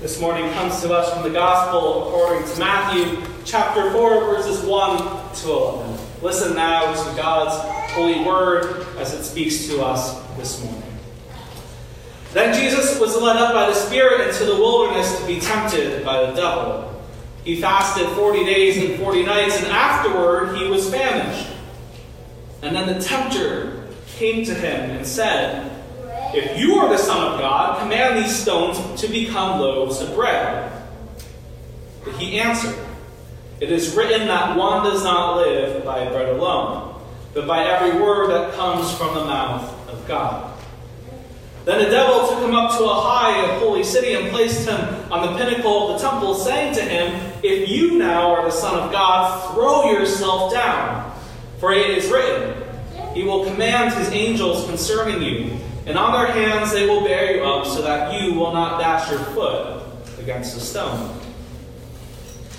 this morning comes to us from the Gospel according to Matthew chapter 4, verses 1 to 11. Listen now to God's holy word as it speaks to us this morning. Then Jesus was led up by the Spirit into the wilderness to be tempted by the devil. He fasted 40 days and 40 nights, and afterward he was famished. And then the tempter came to him and said, If you are the Son of God, command these stones to become loaves of bread. But he answered, It is written that one does not live by bread alone, but by every word that comes from the mouth of God. Then the devil took him up to a high and holy city and placed him on the pinnacle of the temple, saying to him, If you now are the Son of God, throw yourself down. For it is written, He will command His angels concerning you, and on their hands they will bear you up, so that you will not dash your foot against a stone.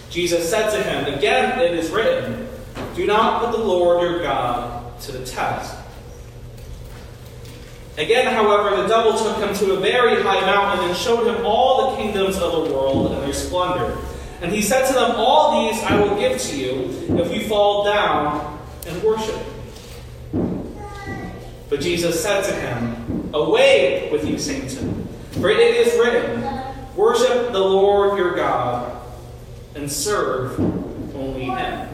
Jesus said to him, Again it is written, Do not put the Lord your God to the test. Again, however, the devil took him to a very high mountain and showed him all the kingdoms of the world and their splendor. And he said to them, All these I will give to you if you fall down and worship. But Jesus said to him, Away with you, Satan, for it is written, Worship the Lord your God and serve only him.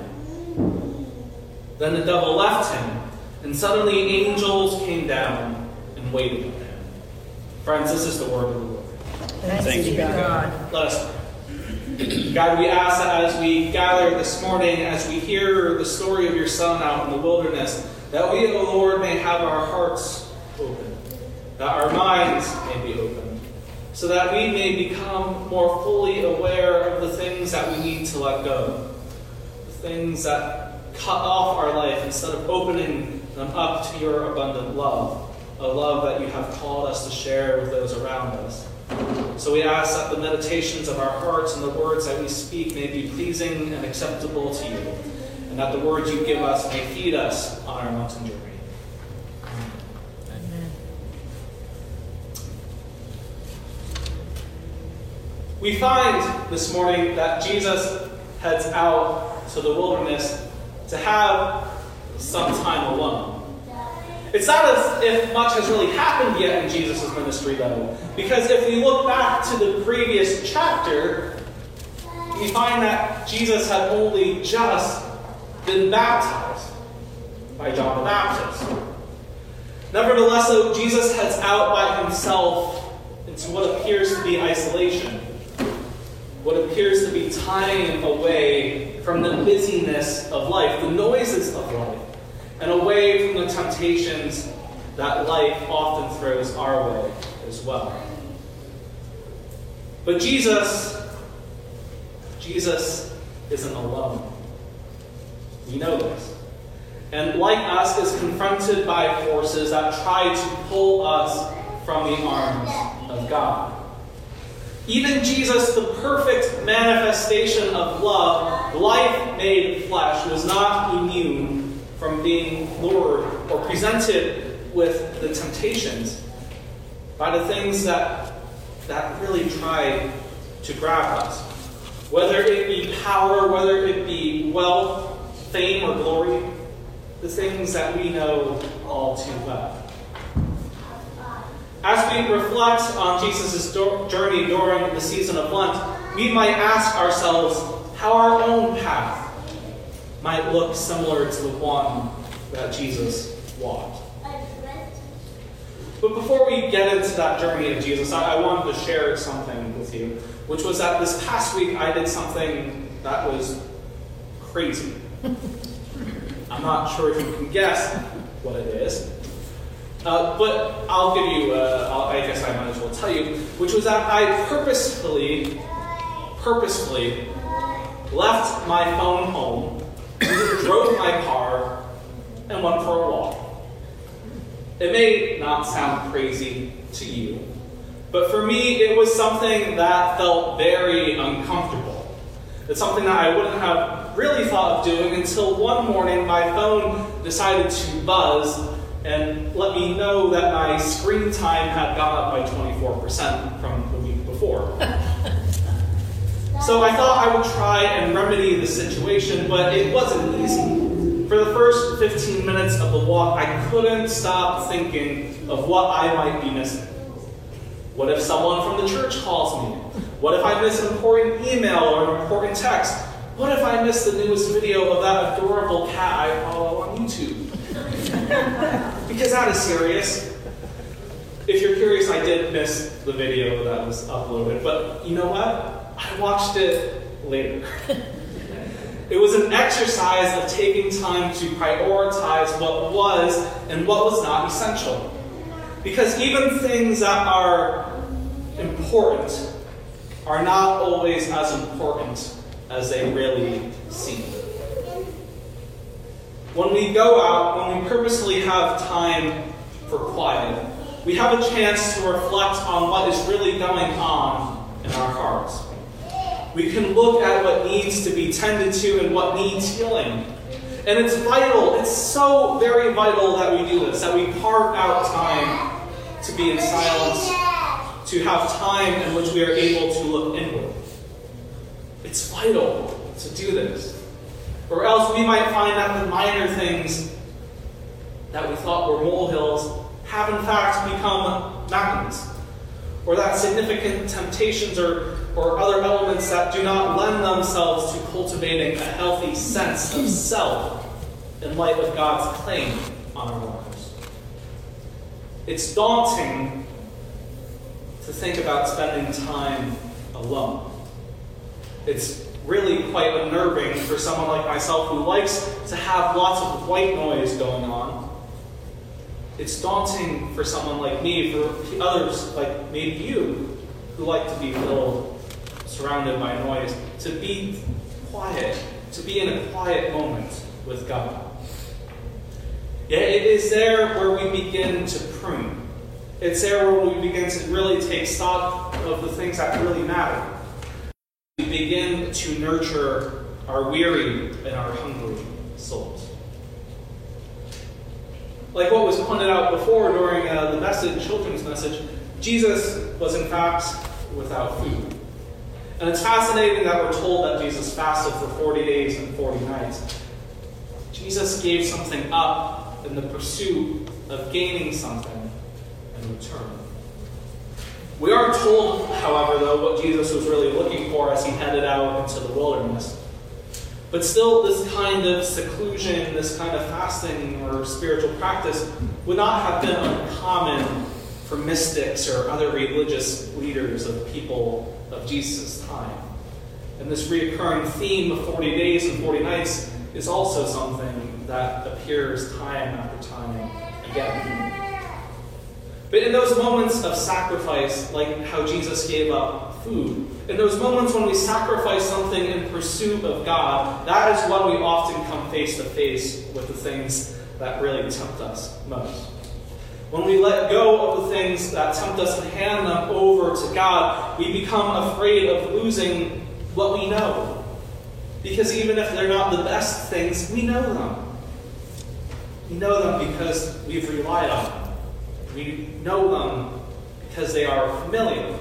Then the devil left him, and suddenly angels came down and waited on him. Friends, this is the word of the Lord. Thanks be you, God. Let us pray. God, we ask that as we gather this morning, as we hear the story of your Son out in the wilderness, that we, O Lord, may have our hearts open, that our minds may be open, so that we may become more fully aware of the things that we need to let go, the things that cut off our life instead of opening them up to your abundant love, a love that you have called us to share with those around us. So we ask that the meditations of our hearts and the words that we speak may be pleasing and acceptable to you, and that the words you give us may feed us on our mountain journey. Amen. We find this morning that Jesus heads out to the wilderness to have some time alone. It's not as if much has really happened yet in Jesus' ministry, though, because if we look back to the previous chapter, we find that Jesus had only just been baptized by John the Baptist. Nevertheless, though, Jesus heads out by himself into what appears to be isolation, what appears to be time away from the busyness of life, the noises of life, and away from the temptations that life often throws our way as well. But Jesus, Jesus isn't alone. We know this. And like us, is confronted by forces that try to pull us from the arms of God. Even Jesus, the perfect manifestation of love, life made flesh, was not immune from being lured or presented with the temptations by the things that, that really try to grab us. Whether it be power, whether it be wealth, fame, or glory, the things that we know all too well. As we reflect on Jesus' journey during the season of Lent, we might ask ourselves how our own path might look similar to the one that Jesus walked. But before we get into that journey of Jesus, I, I wanted to share something with you, which was that this past week I did something that was crazy. I'm not sure if you can guess what it is. Uh, but I'll give you, uh, I guess I might as well tell you, which was that I purposefully purposefully left my phone home, drove my car, and went for a walk. It may not sound crazy to you, but for me, it was something that felt very uncomfortable. It's something that I wouldn't have really thought of doing until one morning my phone decided to buzz and let me know that my screen time had gone up by 24% from the week before. so I thought I would try and remedy the situation, but it wasn't easy. For the first 15 minutes of the walk, I couldn't stop thinking of what I might be missing. What if someone from the church calls me? What if I miss an important email or an important text? What if I miss the newest video of that adorable cat I follow on YouTube? because that is serious. If you're curious, I did miss the video that was uploaded, but you know what? I watched it later. it was an exercise of taking time to prioritize what was and what was not essential. Because even things that are important are not always as important as they really seem. When we go out, when we purposely have time for quiet, we have a chance to reflect on what is really going on in our hearts. We can look at what needs to be tended to and what needs healing. And it's vital, it's so very vital that we do this, that we carve out time to be in silence, to have time in which we are able to look inward. It's vital to do this. Or else we might find that the minor things that we thought were molehills have in fact become mountains. Or that significant temptations or, or other elements that do not lend themselves to cultivating a healthy sense of self in light of God's claim on our lives. It's daunting to think about spending time alone. It's really quite unnerving for someone like myself who likes to have lots of white noise going on. It's daunting for someone like me, for others like maybe you, who like to be filled, surrounded by noise, to be quiet, to be in a quiet moment with God. Yet it is there where we begin to prune. It's there where we begin to really take stock of the things that really matter we begin to nurture our weary and our hungry souls. Like what was pointed out before during uh, the message, children's message, Jesus was in fact without food. And it's fascinating that we're told that Jesus fasted for 40 days and 40 nights. Jesus gave something up in the pursuit of gaining something in return. We aren't told, however, though, what Jesus was really looking for as he headed out into the wilderness. But still, this kind of seclusion, this kind of fasting or spiritual practice would not have been uncommon for mystics or other religious leaders of people of Jesus' time. And this recurring theme of 40 days and 40 nights is also something that appears time after time again. But in those moments of sacrifice, like how Jesus gave up food, in those moments when we sacrifice something in pursuit of God, that is when we often come face to face with the things that really tempt us most. When we let go of the things that tempt us and hand them over to God, we become afraid of losing what we know. Because even if they're not the best things, we know them. We know them because we've relied on them. We know them because they are familiar.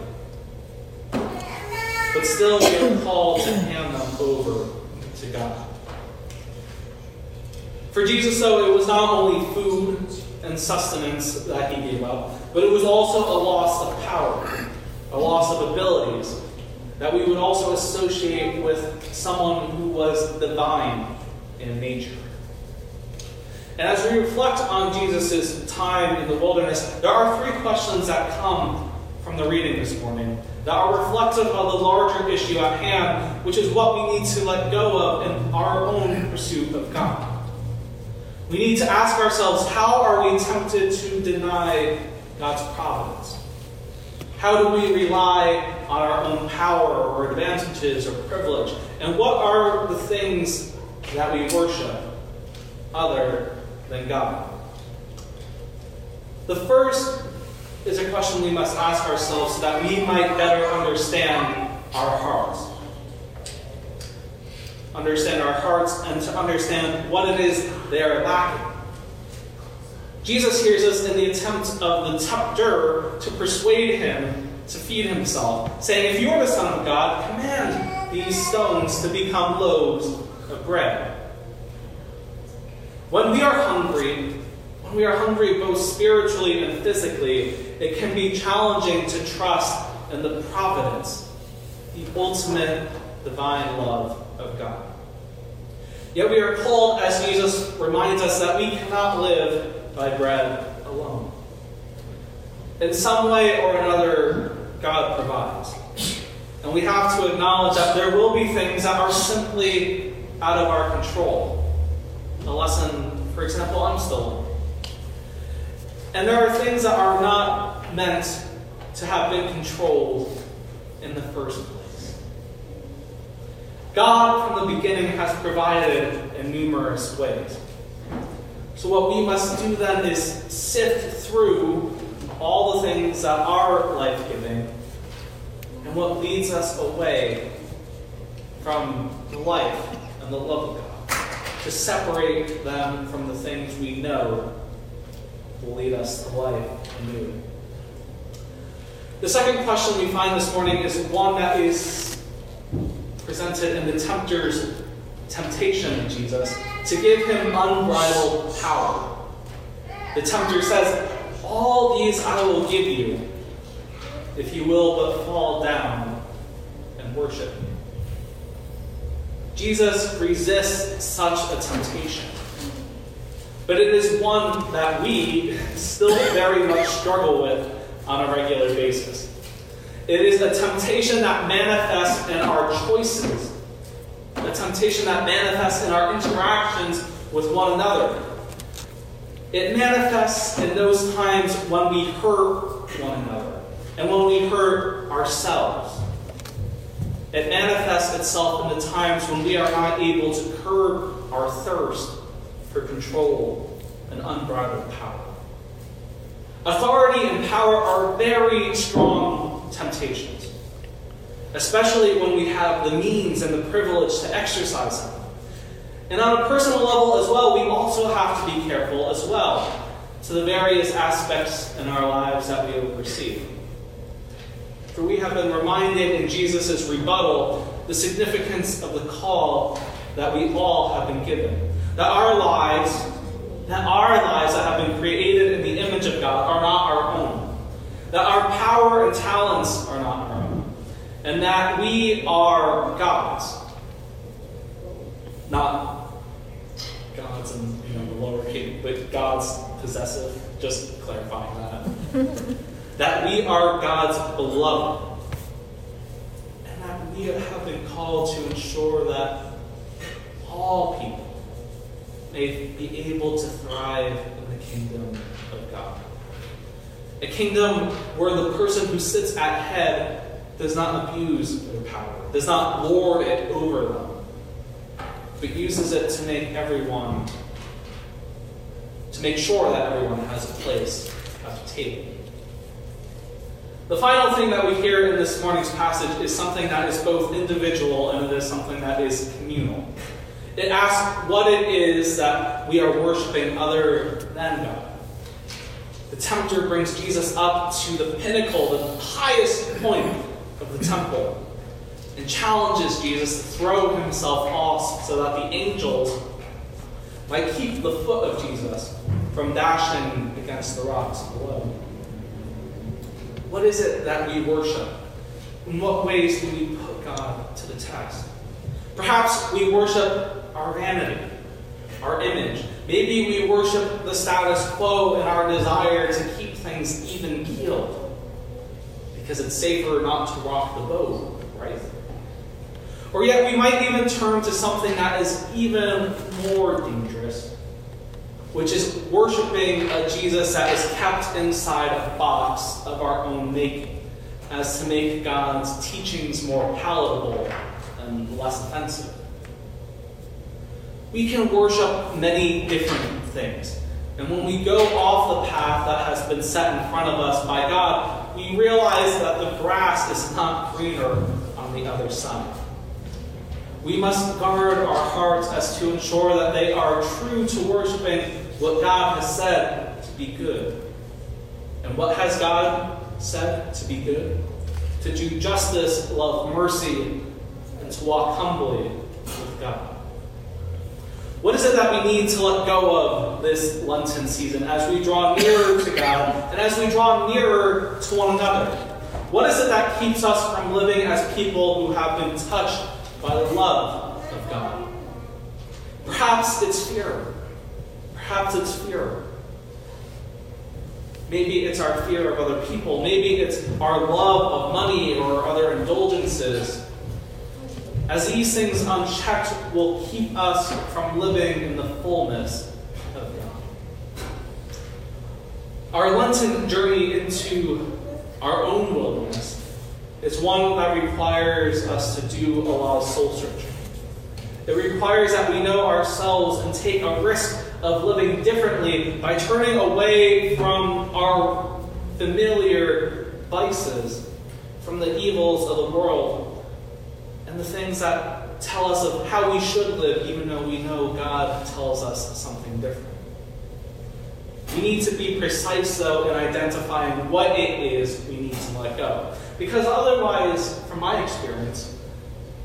But still, we are called to hand them over to God. For Jesus, though, it was not only food and sustenance that he gave up, but it was also a loss of power, a loss of abilities that we would also associate with someone who was divine in nature. And as we reflect on Jesus' time in the wilderness, there are three questions that come from the reading this morning that are reflective of the larger issue at hand, which is what we need to let go of in our own pursuit of God. We need to ask ourselves how are we tempted to deny God's providence? How do we rely on our own power or advantages or privilege? And what are the things that we worship other than God? The first is a question we must ask ourselves so that we might better understand our hearts. Understand our hearts and to understand what it is they are lacking. Jesus hears us in the attempt of the tempter to persuade him to feed himself, saying, If you're the Son of God, command these stones to become loaves of bread. When we are hungry, when we are hungry both spiritually and physically, it can be challenging to trust in the providence, the ultimate divine love of God. Yet we are called, as Jesus reminds us, that we cannot live by bread alone. In some way or another, God provides. And we have to acknowledge that there will be things that are simply out of our control. A lesson, for example, I'm still. And there are things that are not meant to have been controlled in the first place. God, from the beginning, has provided in numerous ways. So, what we must do then is sift through all the things that are life giving and what leads us away from the life and the love of God, to separate them from the things we know will lead us to life anew. The second question we find this morning is one that is presented in the tempter's temptation of Jesus to give him unbridled power. The tempter says, All these I will give you if you will but fall down and worship me. Jesus resists such a temptation. But it is one that we still very much struggle with on a regular basis. It is a temptation that manifests in our choices, a temptation that manifests in our interactions with one another. It manifests in those times when we hurt one another and when we hurt ourselves. It manifests itself in the times when we are not able to curb our thirst for control and unbridled power. Authority and power are very strong temptations, especially when we have the means and the privilege to exercise them. And on a personal level as well, we also have to be careful as well to the various aspects in our lives that we oversee. For we have been reminded in Jesus' rebuttal the significance of the call that we all have been given. That our lives, that our lives that have been created in the image of God are not our own. That our power and talents are not our own. And that we are God's. Not God's in you know, the but God's possessive, just clarifying that. that we are God's beloved, and that we have been called to ensure that all people may be able to thrive in the kingdom of God. A kingdom where the person who sits at head does not abuse their power, does not lord it over them, but uses it to make everyone, to make sure that everyone has a place at the table. The final thing that we hear in this morning's passage is something that is both individual and it is something that is communal. It asks what it is that we are worshiping other than God. The tempter brings Jesus up to the pinnacle, the highest point of the temple, and challenges Jesus to throw himself off so that the angels might keep the foot of Jesus from dashing against the rocks below. What is it that we worship? In what ways do we put God to the test? Perhaps we worship our vanity, our image. Maybe we worship the status quo and our desire to keep things even keeled because it's safer not to rock the boat, right? Or yet we might even turn to something that is even more dangerous which is worshiping a Jesus that is kept inside a box of our own making. as to make God's teachings more palatable and less offensive. We can worship many different things. And when we go off the path that has been set in front of us by God, we realize that the grass is not greener on the other side. We must guard our hearts as to ensure that they are true to worshiping what God has said to be good. And what has God said to be good? To do justice, love mercy, and to walk humbly with God. What is it that we need to let go of this Lenten season as we draw nearer to God and as we draw nearer to one another? What is it that keeps us from living as people who have been touched by the love of God? Perhaps it's fear. Perhaps it's fear. Maybe it's our fear of other people. Maybe it's our love of money or other indulgences. As these things unchecked will keep us from living in the fullness of God. Our Lenten journey into our own wilderness is one that requires us to do a lot of soul searching. It requires that we know ourselves and take a risk of living differently by turning away from our familiar vices, from the evils of the world, and the things that tell us of how we should live, even though we know God tells us something different. We need to be precise, though, in identifying what it is we need to let go. Because otherwise, from my experience,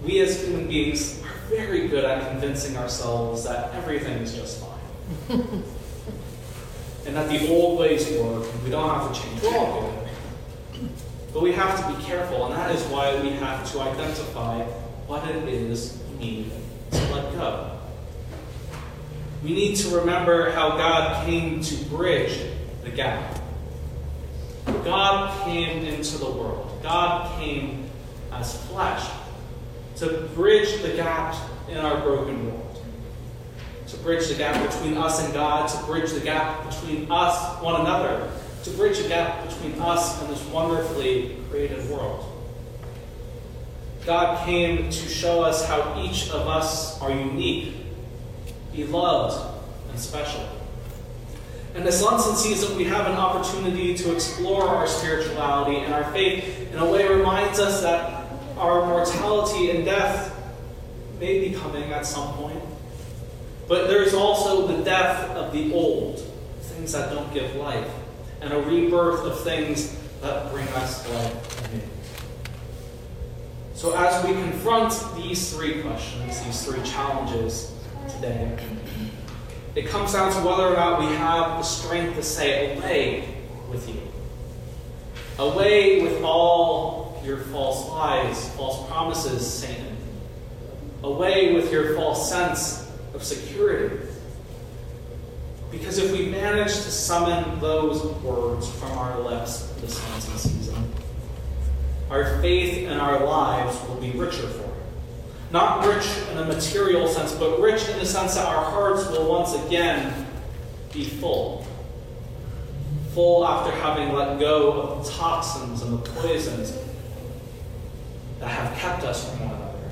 we as human beings are very good at convincing ourselves that everything is just fine. and that the old ways work, we don't have to change. We're all good. But we have to be careful, and that is why we have to identify what it is we need to let go. We need to remember how God came to bridge the gap. God came into the world. God came as flesh to bridge the gap in our broken world to bridge the gap between us and God, to bridge the gap between us, one another, to bridge the gap between us and this wonderfully created world. God came to show us how each of us are unique, beloved, and special. In this Lenten season, we have an opportunity to explore our spirituality and our faith in a way reminds us that our mortality and death may be coming at some point. But there's also the death of the old, things that don't give life, and a rebirth of things that bring us life. So, as we confront these three questions, these three challenges today, it comes down to whether or not we have the strength to say, Away with you. Away with all your false lies, false promises, Satan. Away with your false sense of security. Because if we manage to summon those words from our lips this Lenten season, our faith and our lives will be richer for it. Not rich in a material sense, but rich in the sense that our hearts will once again be full. Full after having let go of the toxins and the poisons that have kept us from one another,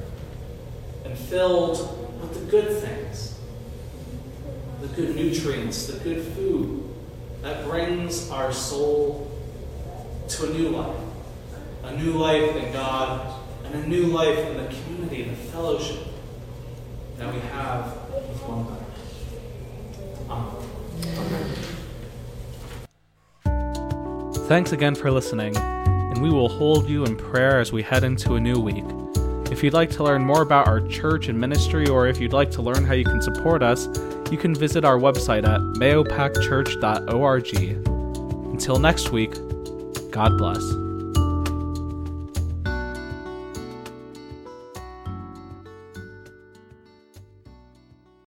and filled with the good things, the good nutrients, the good food that brings our soul to a new life. A new life in God, and a new life in the community and the fellowship that we have with one another. Amen. Thanks again for listening, and we will hold you in prayer as we head into a new week. If you'd like to learn more about our church and ministry, or if you'd like to learn how you can support us, you can visit our website at mahopacchurch.org. Until next week, God bless.